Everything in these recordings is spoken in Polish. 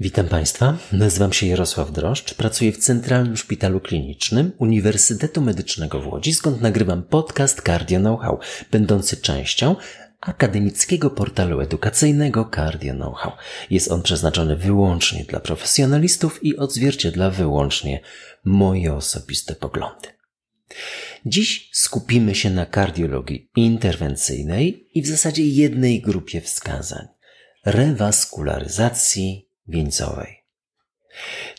Witam Państwa, nazywam się Jarosław Droszcz, pracuję w Centralnym Szpitalu Klinicznym Uniwersytetu Medycznego w Łodzi, skąd nagrywam podcast Cardio Know-how, będący częścią akademickiego portalu edukacyjnego Cardio Know-how. Jest on przeznaczony wyłącznie dla profesjonalistów i odzwierciedla wyłącznie moje osobiste poglądy. Dziś skupimy się na kardiologii interwencyjnej i w zasadzie jednej grupie wskazań rewaskularyzacji wieńcowej.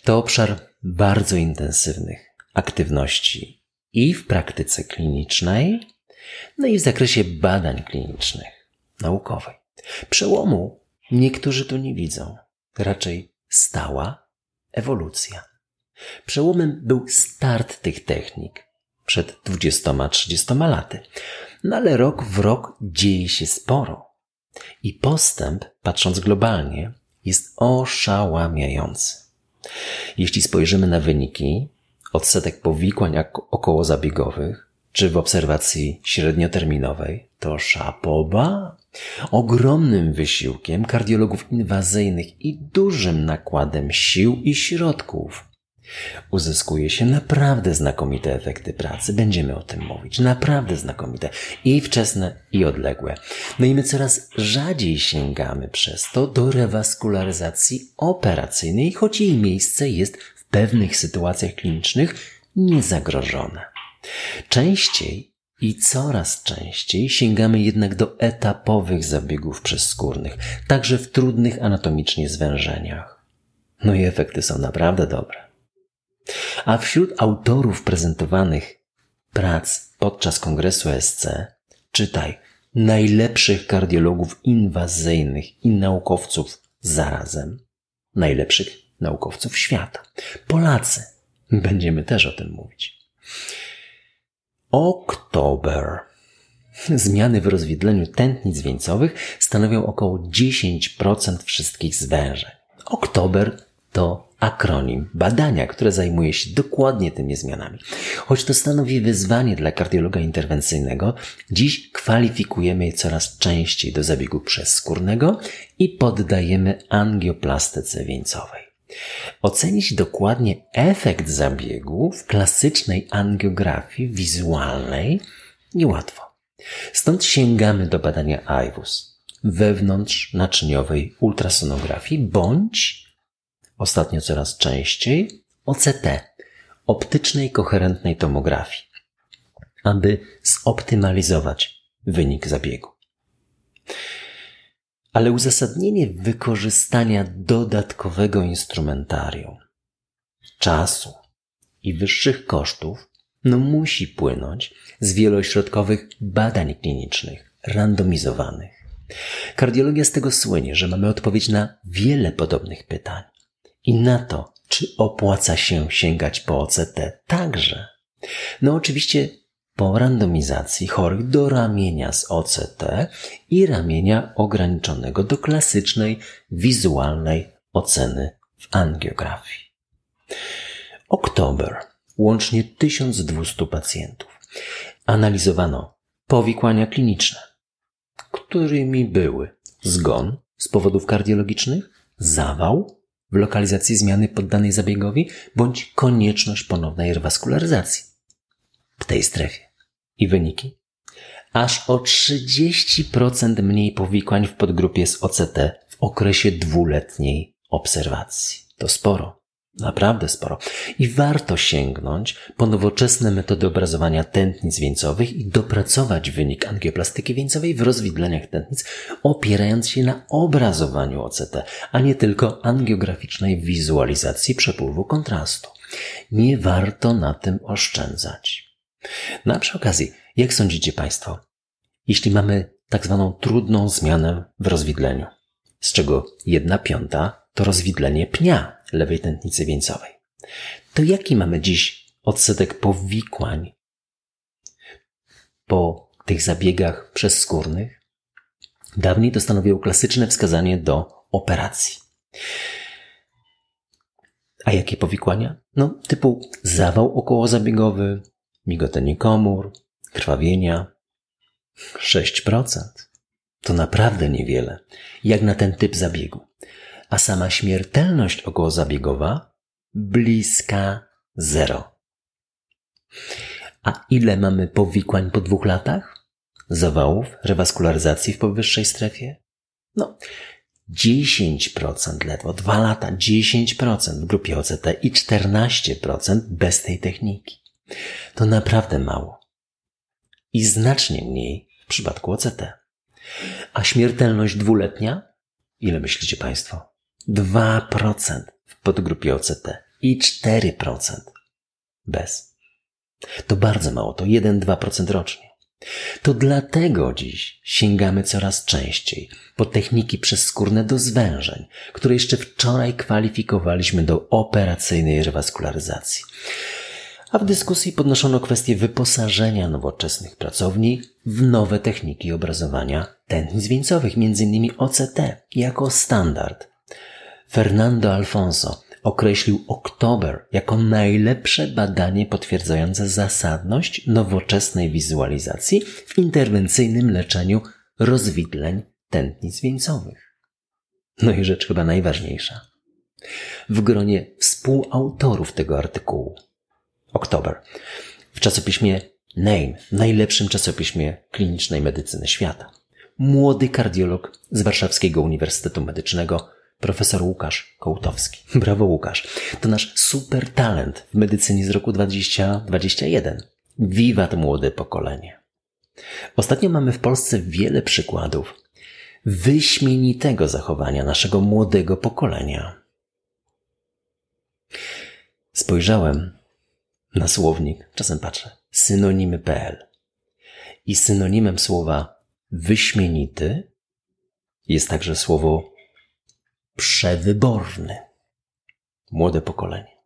To obszar bardzo intensywnych aktywności i w praktyce klinicznej, no i w zakresie badań klinicznych, naukowej. Przełomu niektórzy tu nie widzą, raczej stała ewolucja. Przełomem był start tych technik przed 20-30 laty. No ale rok w rok dzieje się sporo. I postęp, patrząc globalnie, jest oszałamiający. Jeśli spojrzymy na wyniki odsetek powikłań okołozabiegowych, czy w obserwacji średnioterminowej, to szapoba. Ogromnym wysiłkiem kardiologów inwazyjnych i dużym nakładem sił i środków Uzyskuje się naprawdę znakomite efekty pracy. Będziemy o tym mówić. Naprawdę znakomite. I wczesne, i odległe. No i my coraz rzadziej sięgamy przez to do rewaskularyzacji operacyjnej, choć jej miejsce jest w pewnych sytuacjach klinicznych niezagrożone. Częściej i coraz częściej sięgamy jednak do etapowych zabiegów przezskórnych, także w trudnych anatomicznie zwężeniach. No i efekty są naprawdę dobre. A wśród autorów prezentowanych prac podczas kongresu SC czytaj najlepszych kardiologów inwazyjnych i naukowców zarazem, najlepszych naukowców świata. Polacy. Będziemy też o tym mówić. Oktober. Zmiany w rozwidleniu tętnic wieńcowych stanowią około 10% wszystkich zwężeń. Oktober to akronim badania, które zajmuje się dokładnie tymi zmianami. Choć to stanowi wyzwanie dla kardiologa interwencyjnego, dziś kwalifikujemy je coraz częściej do zabiegu przezskórnego i poddajemy angioplastyce wieńcowej. Ocenić dokładnie efekt zabiegu w klasycznej angiografii wizualnej niełatwo. Stąd sięgamy do badania IWUS wewnątrz naczyniowej ultrasonografii bądź ostatnio coraz częściej, OCT, optycznej koherentnej tomografii, aby zoptymalizować wynik zabiegu. Ale uzasadnienie wykorzystania dodatkowego instrumentarium, czasu i wyższych kosztów no musi płynąć z wielośrodkowych badań klinicznych, randomizowanych. Kardiologia z tego słynie, że mamy odpowiedź na wiele podobnych pytań i na to, czy opłaca się sięgać po OCT także. No oczywiście po randomizacji chorych do ramienia z OCT i ramienia ograniczonego do klasycznej wizualnej oceny w angiografii. Oktober. Łącznie 1200 pacjentów. Analizowano powikłania kliniczne, którymi były zgon z powodów kardiologicznych, zawał, w lokalizacji zmiany poddanej zabiegowi bądź konieczność ponownej rewaskularyzacji w tej strefie. I wyniki? Aż o 30% mniej powikłań w podgrupie z OCT w okresie dwuletniej obserwacji. To sporo. Naprawdę sporo. I warto sięgnąć po nowoczesne metody obrazowania tętnic wieńcowych i dopracować wynik angioplastyki wieńcowej w rozwidleniach tętnic, opierając się na obrazowaniu OCT, a nie tylko angiograficznej wizualizacji przepływu kontrastu. Nie warto na tym oszczędzać. Na no przy okazji, jak sądzicie Państwo, jeśli mamy tak zwaną trudną zmianę w rozwidleniu, z czego jedna piąta to rozwidlenie pnia lewej tętnicy wieńcowej. To jaki mamy dziś odsetek powikłań po tych zabiegach przezskórnych? Dawniej to stanowiło klasyczne wskazanie do operacji. A jakie powikłania? No, typu zawał okołozabiegowy, migotenie komór, krwawienia. 6%. To naprawdę niewiele, jak na ten typ zabiegu. A sama śmiertelność okołozabiegowa bliska zero. A ile mamy powikłań po dwóch latach? Zawałów, rewaskularyzacji w powyższej strefie? No, 10% ledwo, dwa lata 10% w grupie OCT i 14% bez tej techniki. To naprawdę mało. I znacznie mniej w przypadku OCT. A śmiertelność dwuletnia? Ile myślicie Państwo? 2% w podgrupie OCT i 4% bez. To bardzo mało, to 1-2% rocznie. To dlatego dziś sięgamy coraz częściej po techniki przezskórne do zwężeń, które jeszcze wczoraj kwalifikowaliśmy do operacyjnej rewaskularyzacji. A w dyskusji podnoszono kwestię wyposażenia nowoczesnych pracowni w nowe techniki obrazowania tętnic wieńcowych, m.in. OCT, jako standard. Fernando Alfonso określił Oktober jako najlepsze badanie potwierdzające zasadność nowoczesnej wizualizacji w interwencyjnym leczeniu rozwidleń tętnic wieńcowych. No i rzecz chyba najważniejsza. W gronie współautorów tego artykułu, Oktober, w czasopiśmie Name, najlepszym czasopiśmie klinicznej medycyny świata, młody kardiolog z Warszawskiego Uniwersytetu Medycznego profesor Łukasz Kołtowski. Brawo Łukasz. To nasz super talent w medycynie z roku 2021. Wiwat młode pokolenie. Ostatnio mamy w Polsce wiele przykładów wyśmienitego zachowania naszego młodego pokolenia. Spojrzałem na słownik, czasem patrzę, synonimy.pl i synonimem słowa wyśmienity jest także słowo przewyborny. Młode pokolenie.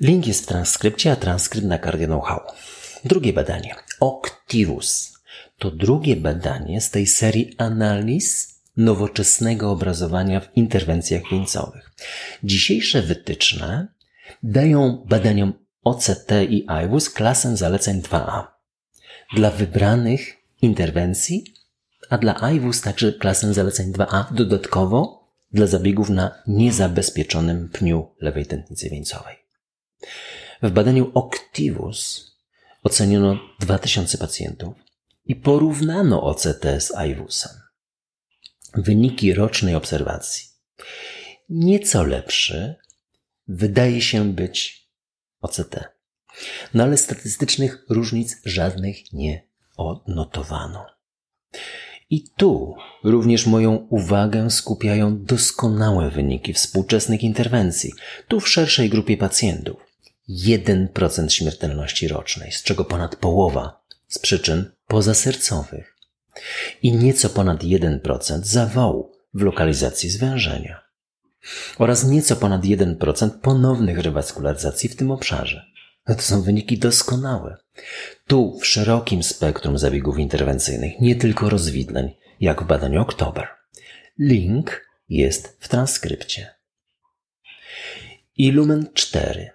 Link jest w transkrypcie, a transkrypt na Cardio Know-how. Drugie badanie. Octivus. To drugie badanie z tej serii analiz nowoczesnego obrazowania w interwencjach wieńcowych. Dzisiejsze wytyczne dają badaniom OCT i IWUS klasę zaleceń 2A. Dla wybranych interwencji, a dla IWUS także klasę zaleceń 2A dodatkowo dla zabiegów na niezabezpieczonym pniu lewej tętnicy wieńcowej. W badaniu Octivus oceniono 2000 pacjentów i porównano OCT z IWUSem. Wyniki rocznej obserwacji. Nieco lepszy wydaje się być OCT. No ale statystycznych różnic żadnych nie odnotowano. I tu również moją uwagę skupiają doskonałe wyniki współczesnych interwencji, tu w szerszej grupie pacjentów. 1% śmiertelności rocznej, z czego ponad połowa z przyczyn pozasercowych i nieco ponad 1% zawału w lokalizacji zwężenia oraz nieco ponad 1% ponownych rewaskularyzacji w tym obszarze. No to są wyniki doskonałe. Tu w szerokim spektrum zabiegów interwencyjnych, nie tylko rozwidleń, jak w badaniu Oktober. Link jest w transkrypcie. Illumen 4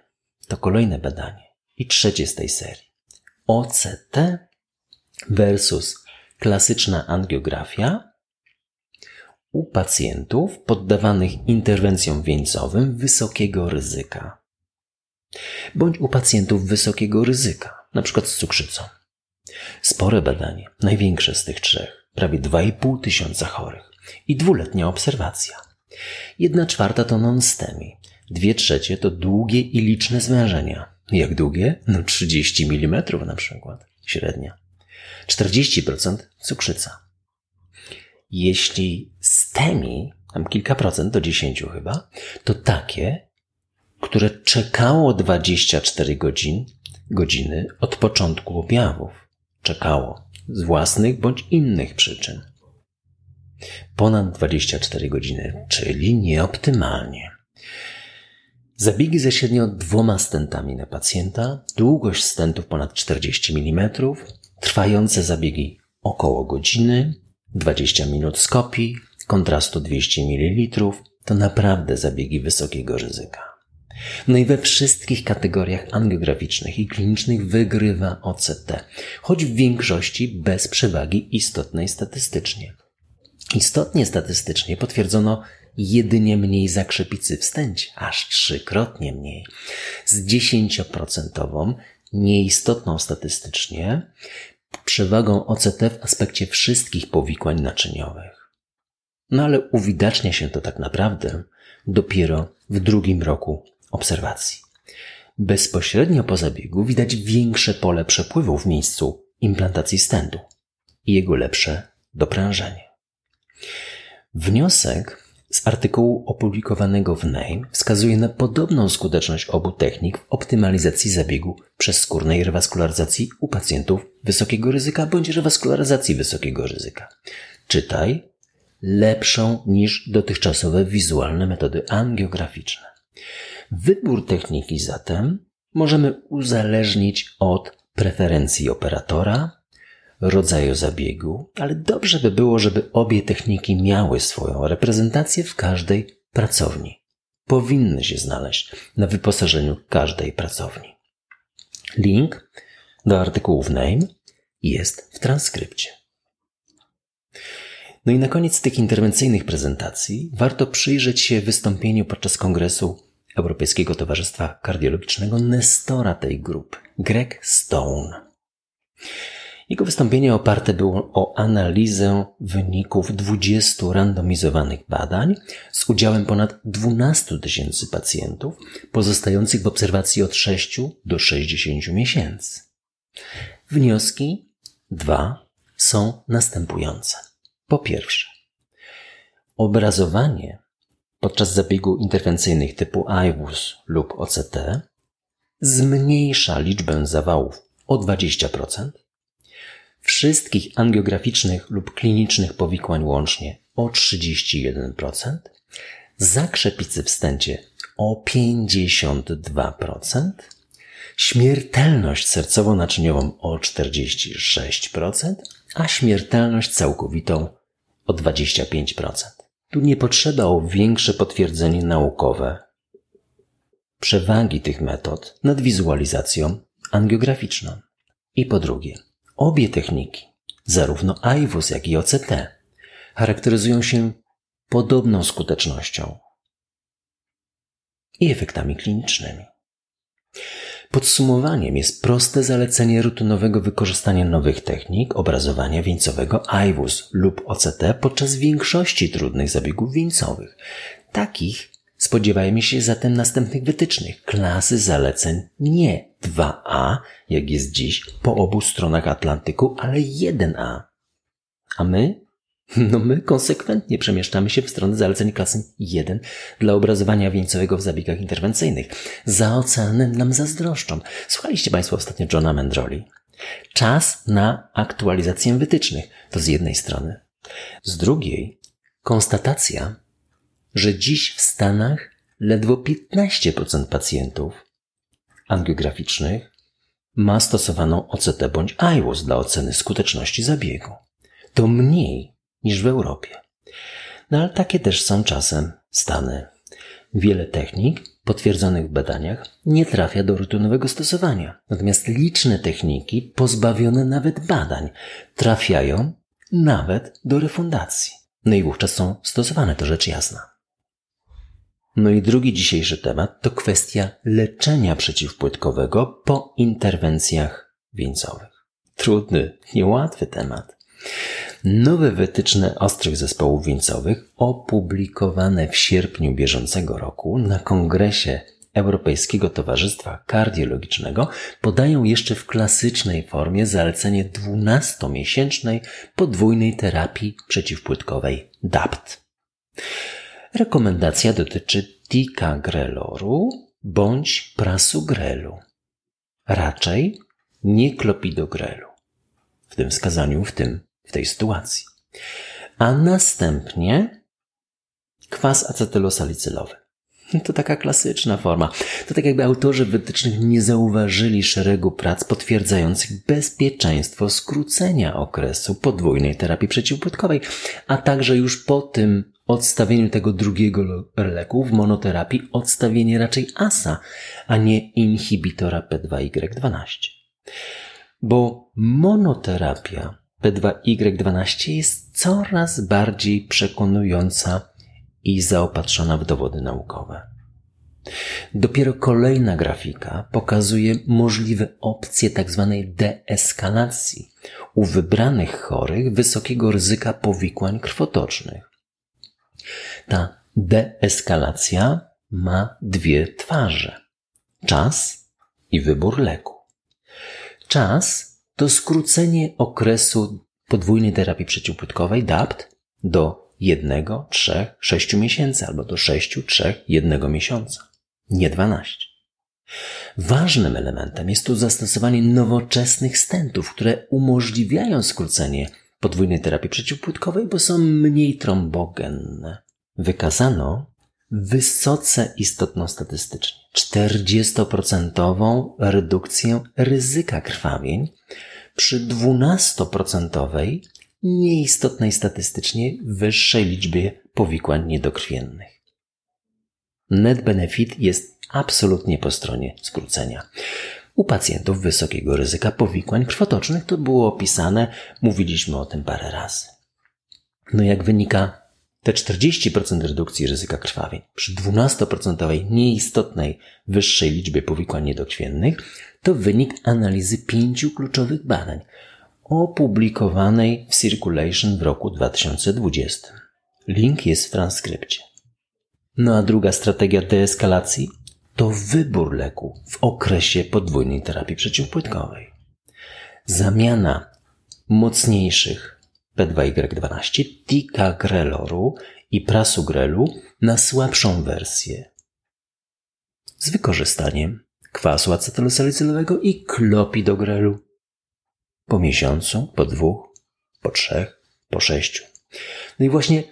to kolejne badanie i trzecie z tej serii. OCT versus klasyczna angiografia u pacjentów poddawanych interwencjom wieńcowym wysokiego ryzyka bądź u pacjentów wysokiego ryzyka, np. z cukrzycą. Spore badanie, największe z tych trzech, prawie 2,5 tysiąca chorych i dwuletnia obserwacja. Jedna czwarta to non-STEMI, dwie trzecie to długie i liczne zwężenia. Jak długie? No 30 mm na przykład, średnia. 40% cukrzyca. Jeśli STEMI, tam kilka procent do 10 chyba, to takie, które czekało 24 godzin, godziny od początku objawów. Czekało z własnych bądź innych przyczyn. Ponad 24 godziny, czyli nieoptymalnie. Zabiegi ze średnio dwoma stentami na pacjenta, długość stentów ponad 40 mm, trwające zabiegi około godziny, 20 minut skopii, kontrastu 200 ml, to naprawdę zabiegi wysokiego ryzyka. No i we wszystkich kategoriach angiograficznych i klinicznych wygrywa OCT, choć w większości bez przewagi istotnej statystycznie. Istotnie statystycznie potwierdzono jedynie mniej zakrzepicy w stęcie, aż trzykrotnie mniej, z 10% nieistotną statystycznie przewagą OCT w aspekcie wszystkich powikłań naczyniowych. No ale uwidacznia się to tak naprawdę dopiero w drugim roku obserwacji. Bezpośrednio po zabiegu widać większe pole przepływu w miejscu implantacji stentu i jego lepsze doprężenie. Wniosek z artykułu opublikowanego w NAME wskazuje na podobną skuteczność obu technik w optymalizacji zabiegu przezskórnej rewaskularyzacji u pacjentów wysokiego ryzyka bądź rewaskularyzacji wysokiego ryzyka. Czytaj lepszą niż dotychczasowe wizualne metody angiograficzne. Wybór techniki zatem możemy uzależnić od preferencji operatora, rodzaju zabiegu, ale dobrze by było, żeby obie techniki miały swoją reprezentację w każdej pracowni. Powinny się znaleźć na wyposażeniu każdej pracowni. Link do artykułów NAME jest w transkrypcie. No i na koniec tych interwencyjnych prezentacji warto przyjrzeć się wystąpieniu podczas kongresu Europejskiego Towarzystwa Kardiologicznego Nestora tej grupy, Greg Stone. Jego wystąpienie oparte było o analizę wyników 20 randomizowanych badań z udziałem ponad 12 tysięcy pacjentów pozostających w obserwacji od 6 do 60 miesięcy. Wnioski dwa są następujące. Po pierwsze, obrazowanie podczas zabiegu interwencyjnych typu IWUS lub OCT zmniejsza liczbę zawałów o 20%, wszystkich angiograficznych lub klinicznych powikłań łącznie o 31%, zakrzepicy w stęcie o 52%, śmiertelność sercowo-naczyniową o 46%, a śmiertelność całkowitą o 25%. Tu nie potrzeba o większe potwierdzenie naukowe przewagi tych metod nad wizualizacją angiograficzną. I po drugie, Obie techniki, zarówno IWUS, jak i OCT, charakteryzują się podobną skutecznością i efektami klinicznymi. Podsumowaniem jest proste zalecenie rutynowego wykorzystania nowych technik obrazowania wieńcowego IWUS lub OCT podczas większości trudnych zabiegów wieńcowych, takich Spodziewajmy się zatem następnych wytycznych, klasy zaleceń nie 2A, jak jest dziś, po obu stronach Atlantyku, ale 1A. A my? No my konsekwentnie przemieszczamy się w stronę zaleceń klasy 1 dla obrazowania wieńcowego w zabiegach interwencyjnych. Za oceanem nam zazdroszczą. Słuchaliście Państwo ostatnio Johna Mendroli. Czas na aktualizację wytycznych. To z jednej strony. Z drugiej, konstatacja, że dziś w Stanach ledwo 15% pacjentów angiograficznych ma stosowaną OCT bądź IWOS dla oceny skuteczności zabiegu. To mniej niż w Europie. No ale takie też są czasem Stany. Wiele technik potwierdzonych w badaniach nie trafia do rutynowego stosowania. Natomiast liczne techniki pozbawione nawet badań trafiają nawet do refundacji. No i wówczas są stosowane, to rzecz jasna. No i drugi dzisiejszy temat to kwestia leczenia przeciwpłytkowego po interwencjach wieńcowych. Trudny, niełatwy temat. Nowe wytyczne ostrych zespołów wieńcowych opublikowane w sierpniu bieżącego roku na kongresie Europejskiego Towarzystwa Kardiologicznego podają jeszcze w klasycznej formie zalecenie 12-miesięcznej podwójnej terapii przeciwpłytkowej DAPT. Rekomendacja dotyczy ticagrelloru bądź prasugrelu. Raczej nie klopidogrelu. W tym wskazaniu, w tym, w tej sytuacji. A następnie kwas acetylosalicylowy. To taka klasyczna forma. To tak jakby autorzy wytycznych nie zauważyli szeregu prac potwierdzających bezpieczeństwo skrócenia okresu podwójnej terapii przeciwpłytkowej, a także już po tym odstawieniu tego drugiego leku w monoterapii odstawienie raczej ASA, a nie inhibitora P2Y12. Bo monoterapia P2Y12 jest coraz bardziej przekonująca i zaopatrzona w dowody naukowe. Dopiero kolejna grafika pokazuje możliwe opcje tzw. Tak deeskalacji u wybranych chorych wysokiego ryzyka powikłań krwotocznych. Ta deeskalacja ma dwie twarze: czas i wybór leku. Czas to skrócenie okresu podwójnej terapii przeciwpłytkowej DAPT do jednego, trzech, sześciu miesięcy albo do sześciu, trzech, jednego miesiąca nie 12. Ważnym elementem jest tu zastosowanie nowoczesnych stentów, które umożliwiają skrócenie podwójnej terapii przeciwpłytkowej, bo są mniej trombogenne. Wykazano wysoce istotną statystycznie 40% redukcję ryzyka krwawień przy 12% nieistotnej statystycznie wyższej liczbie powikłań niedokrwiennych net benefit jest absolutnie po stronie skrócenia. U pacjentów wysokiego ryzyka powikłań krwotocznych to było opisane, mówiliśmy o tym parę razy. No jak wynika, te 40% redukcji ryzyka krwawień przy 12% nieistotnej wyższej liczbie powikłań niedokrwiennych to wynik analizy pięciu kluczowych badań opublikowanej w Circulation w roku 2020. Link jest w transkrypcie. No a druga strategia deeskalacji to wybór leku w okresie podwójnej terapii przeciwpłytkowej. Zamiana mocniejszych P2Y12, ticagrelloru i prasugrelu na słabszą wersję z wykorzystaniem kwasu acetylosalicylowego i klopidogrelu po miesiącu, po dwóch, po trzech, po sześciu. No i właśnie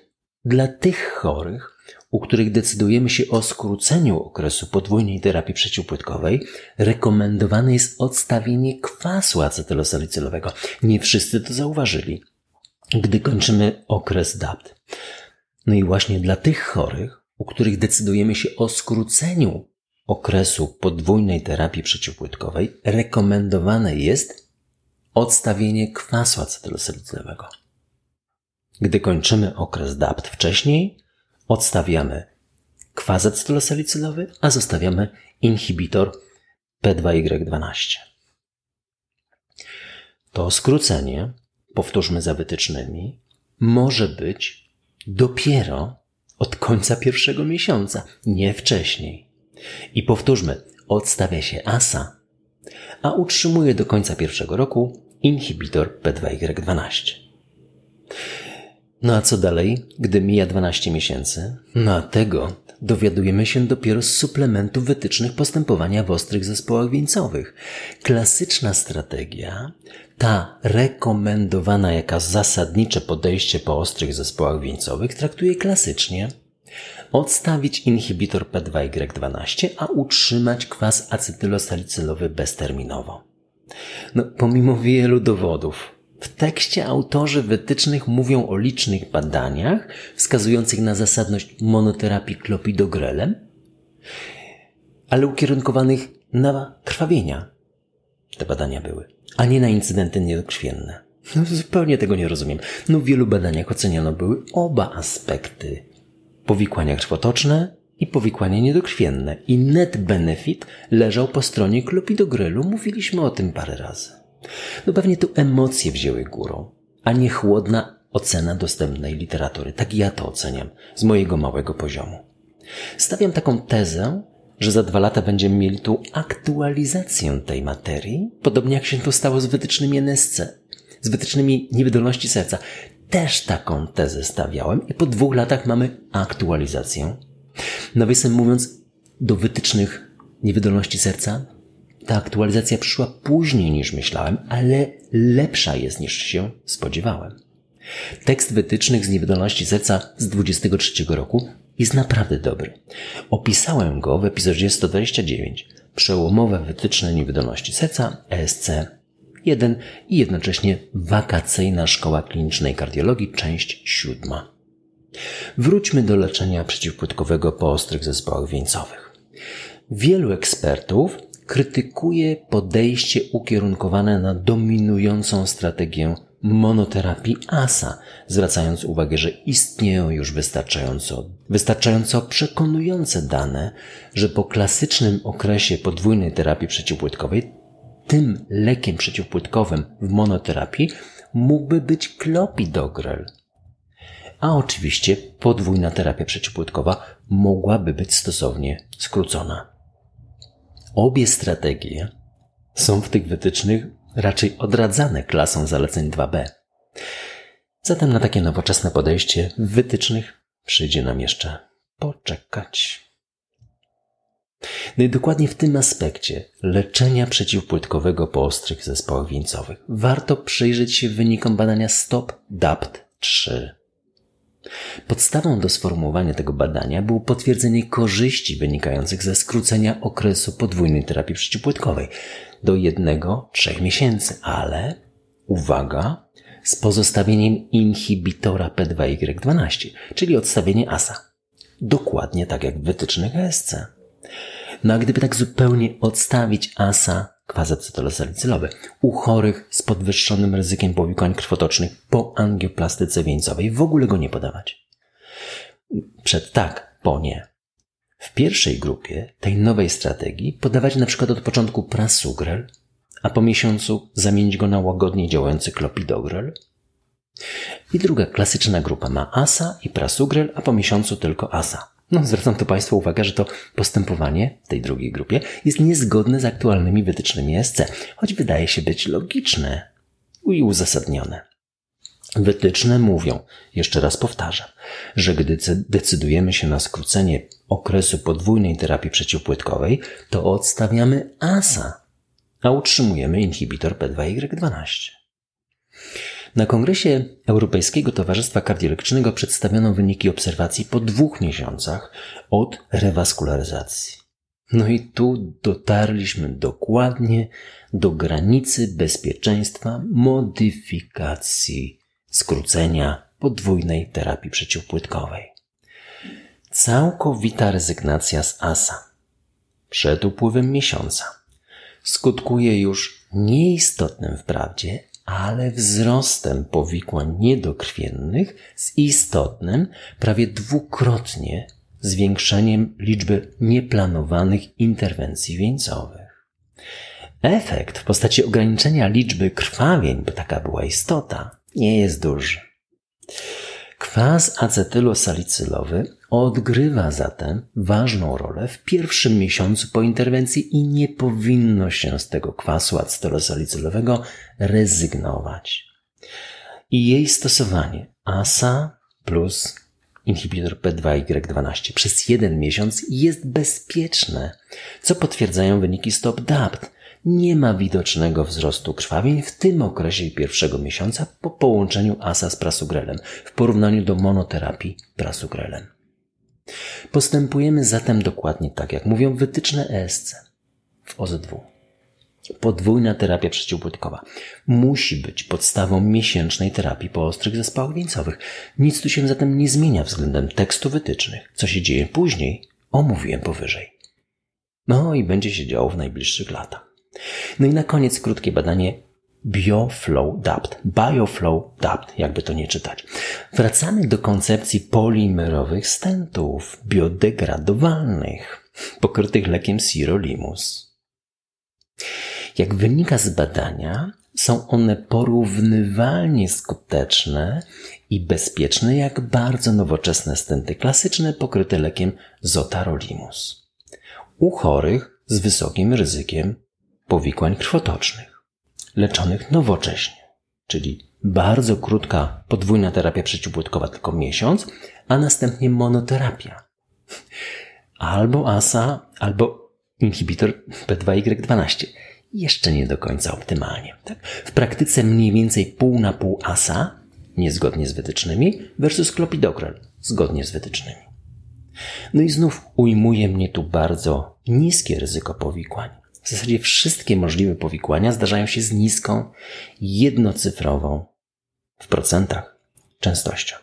dla tych chorych u których decydujemy się o skróceniu okresu podwójnej terapii przeciwpłytkowej, rekomendowane jest odstawienie kwasu acetylosalicylowego. Nie wszyscy to zauważyli, gdy kończymy okres DAPT. No i właśnie dla tych chorych, u których decydujemy się o skróceniu okresu podwójnej terapii przeciwpłytkowej, rekomendowane jest odstawienie kwasu acetylosalicylowego. Gdy kończymy okres DAPT wcześniej, odstawiamy kwas acetylosalicylowym, a zostawiamy inhibitor P2Y12. To skrócenie, powtórzmy za wytycznymi, może być dopiero od końca pierwszego miesiąca, nie wcześniej. I powtórzmy, odstawia się ASA, a utrzymuje do końca pierwszego roku inhibitor P2Y12. No a co dalej, gdy mija 12 miesięcy? No a tego dowiadujemy się dopiero z suplementów wytycznych postępowania w ostrych zespołach wieńcowych. Klasyczna strategia, ta rekomendowana jako zasadnicze podejście po ostrych zespołach wieńcowych, traktuje klasycznie odstawić inhibitor P2Y12, a utrzymać kwas acetylosalicylowy bezterminowo. No, pomimo wielu dowodów, w tekście autorzy wytycznych mówią o licznych badaniach wskazujących na zasadność monoterapii klopidogrelem, ale ukierunkowanych na krwawienia. Te badania były, a nie na incydenty niedokrwienne. No, zupełnie tego nie rozumiem. No w wielu badaniach oceniano były oba aspekty. Powikłania krwotoczne i powikłania niedokrwienne. I net benefit leżał po stronie klopidogrelu. Mówiliśmy o tym parę razy. No pewnie tu emocje wzięły górą, a nie chłodna ocena dostępnej literatury. Tak ja to oceniam z mojego małego poziomu. Stawiam taką tezę, że za dwa lata będziemy mieli tu aktualizację tej materii, podobnie jak się to stało z wytycznymi NSC, z wytycznymi niewydolności serca. Też taką tezę stawiałem i po dwóch latach mamy aktualizację. Nawiasem mówiąc, do wytycznych niewydolności serca ta aktualizacja przyszła później niż myślałem, ale lepsza jest niż się spodziewałem. Tekst wytycznych z niewydolności serca z 23 roku jest naprawdę dobry. Opisałem go w epizodzie 129. Przełomowe wytyczne niewydolności serca ESC 1 i jednocześnie wakacyjna szkoła klinicznej kardiologii, część siódma. Wróćmy do leczenia przeciwpłytkowego po ostrych zespołach wieńcowych. Wielu ekspertów krytykuje podejście ukierunkowane na dominującą strategię monoterapii ASA, zwracając uwagę, że istnieją już wystarczająco, wystarczająco przekonujące dane, że po klasycznym okresie podwójnej terapii przeciwpłytkowej tym lekiem przeciwpłytkowym w monoterapii mógłby być klopidogrel. A oczywiście podwójna terapia przeciwpłytkowa mogłaby być stosownie skrócona. Obie strategie są w tych wytycznych raczej odradzane klasą zaleceń 2b. Zatem na takie nowoczesne podejście w wytycznych przyjdzie nam jeszcze poczekać. No i dokładnie w tym aspekcie leczenia przeciwpłytkowego po ostrych zespołach wieńcowych warto przyjrzeć się wynikom badania STOP DAPT 3. Podstawą do sformułowania tego badania było potwierdzenie korzyści wynikających ze skrócenia okresu podwójnej terapii przeciwpłytkowej do 1-3 miesięcy, ale uwaga, z pozostawieniem inhibitora P2Y12, czyli odstawienie ASA. Dokładnie tak jak w wytycznych ESC. No a gdyby tak zupełnie odstawić ASA, kwas acetylosalicylowany, u chorych z podwyższonym ryzykiem powikłań krwotocznych po angioplastyce wieńcowej, w ogóle go nie podawać. Przed tak, po nie. W pierwszej grupie tej nowej strategii podawać na przykład od początku prasugrel, a po miesiącu zamienić go na łagodnie działający klopidogrel. I druga klasyczna grupa ma ASA i prasugrel, a po miesiącu tylko ASA. No, zwracam tu Państwu uwagę, że to postępowanie w tej drugiej grupie jest niezgodne z aktualnymi wytycznymi SC, choć wydaje się być logiczne i uzasadnione. Wytyczne mówią, jeszcze raz powtarzam, że gdy decydujemy się na skrócenie okresu podwójnej terapii przeciwpłytkowej, to odstawiamy ASA, a utrzymujemy inhibitor P2Y12. Na kongresie Europejskiego Towarzystwa Kardiologicznego przedstawiono wyniki obserwacji po dwóch miesiącach od rewaskularyzacji. No i tu dotarliśmy dokładnie do granicy bezpieczeństwa modyfikacji skrócenia podwójnej terapii przeciwpłytkowej. Całkowita rezygnacja z ASA przed upływem miesiąca skutkuje już nieistotnym wprawdzie ale wzrostem powikłań niedokrwiennych z istotnym, prawie dwukrotnie zwiększeniem liczby nieplanowanych interwencji wieńcowych. Efekt w postaci ograniczenia liczby krwawień, bo taka była istota, nie jest duży. Kwas acetylosalicylowy odgrywa zatem ważną rolę w pierwszym miesiącu po interwencji i nie powinno się z tego kwasu acetylosalicylowego rezygnować. I jej stosowanie ASA plus inhibitor P2Y12 przez jeden miesiąc jest bezpieczne, co potwierdzają wyniki STOP-DAPT, nie ma widocznego wzrostu krwawień w tym okresie pierwszego miesiąca po połączeniu ASA z prasugrelem w porównaniu do monoterapii prasugrelem. Postępujemy zatem dokładnie tak, jak mówią wytyczne ESC w OZ2. Podwójna terapia przeciwpłytkowa musi być podstawą miesięcznej terapii po ostrych zespołach wieńcowych. Nic tu się zatem nie zmienia względem tekstu wytycznych. Co się dzieje później, omówiłem powyżej. No i będzie się działo w najbliższych latach. No i na koniec krótkie badanie Bioflow Dapt, Bioflow Dapt, jakby to nie czytać. Wracamy do koncepcji polimerowych stentów, biodegradowalnych, pokrytych lekiem sirolimus. Jak wynika z badania, są one porównywalnie skuteczne i bezpieczne jak bardzo nowoczesne stenty klasyczne pokryte lekiem zotarolimus. U chorych z wysokim ryzykiem powikłań krwotocznych, leczonych nowocześnie, czyli bardzo krótka podwójna terapia przeciwpłytkowa, tylko miesiąc, a następnie monoterapia. Albo ASA, albo inhibitor P2Y12. Jeszcze nie do końca optymalnie. Tak? W praktyce mniej więcej pół na pół ASA, niezgodnie z wytycznymi, versus klopidogrel, zgodnie z wytycznymi. No i znów ujmuje mnie tu bardzo niskie ryzyko powikłań. W zasadzie wszystkie możliwe powikłania zdarzają się z niską, jednocyfrową w procentach częstością.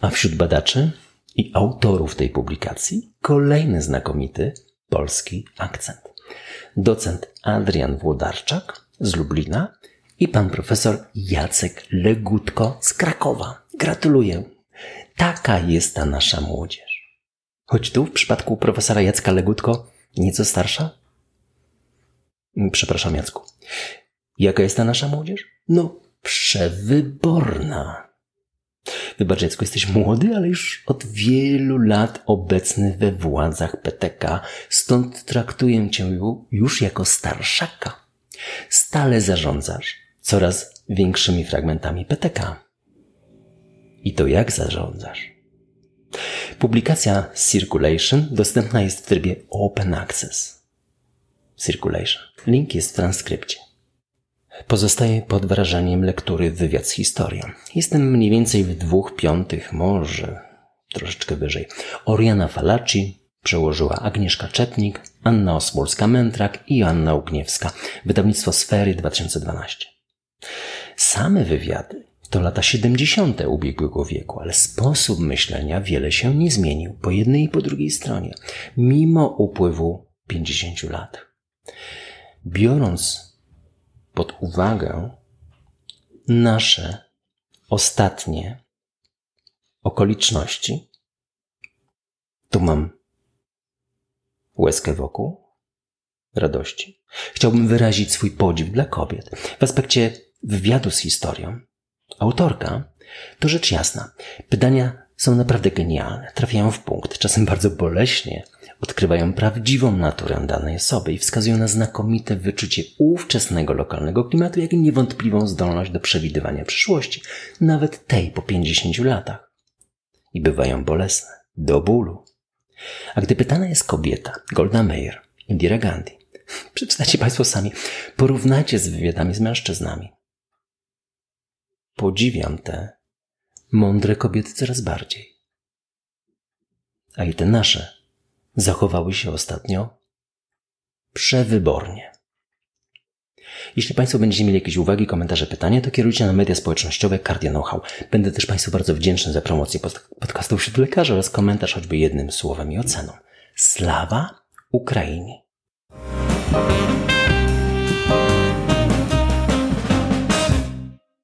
A wśród badaczy i autorów tej publikacji kolejny znakomity polski akcent. Docent Adrian Włodarczak z Lublina i pan profesor Jacek Legutko z Krakowa. Gratuluję. Taka jest ta nasza młodzież. Choć tu w przypadku profesora Jacka Legutko nieco starsza? Przepraszam, Jacku. Jaka jest ta nasza młodzież? No, przewyborna. Wybacz, Jacku, jesteś młody, ale już od wielu lat obecny we władzach PTK, stąd traktuję cię już jako starszaka. Stale zarządzasz coraz większymi fragmentami PTK. I to jak zarządzasz? Publikacja Circulation dostępna jest w trybie Open Access. Circulation. Link jest w transkrypcie. Pozostaję pod wrażeniem lektury wywiad z historią. Jestem mniej więcej w dwóch piątych, może troszeczkę wyżej. Oriana Falaci przełożyła Agnieszka Czepnik, Anna Osmolska-Mentrak i Anna Ugniewska. Wydawnictwo Sfery 2012. Same wywiady to lata 70. ubiegłego wieku, ale sposób myślenia wiele się nie zmienił po jednej i po drugiej stronie, mimo upływu 50 lat. Biorąc pod uwagę nasze ostatnie okoliczności, tu mam łezkę wokół radości. Chciałbym wyrazić swój podziw dla kobiet. W aspekcie wywiadu z historią, autorka to rzecz jasna. Pytania są naprawdę genialne, trafiają w punkt, czasem bardzo boleśnie, odkrywają prawdziwą naturę danej osoby i wskazują na znakomite wyczucie ówczesnego lokalnego klimatu, jak i niewątpliwą zdolność do przewidywania przyszłości, nawet tej po 50 latach. I bywają bolesne, do bólu. A gdy pytana jest kobieta, Golda Meir, Indira Gandhi, przeczytacie Państwo sami, porównajcie z wywiadami z mężczyznami. Podziwiam te mądre kobiety coraz bardziej. A i te nasze zachowały się ostatnio przewybornie. Jeśli Państwo będziecie mieli jakieś uwagi, komentarze, pytania, to kierujcie na media społecznościowe Cardia Know-how. Będę też Państwu bardzo wdzięczny za promocję podcastu wśród lekarzy oraz komentarz choćby jednym słowem i oceną. Slawa Ukrainie!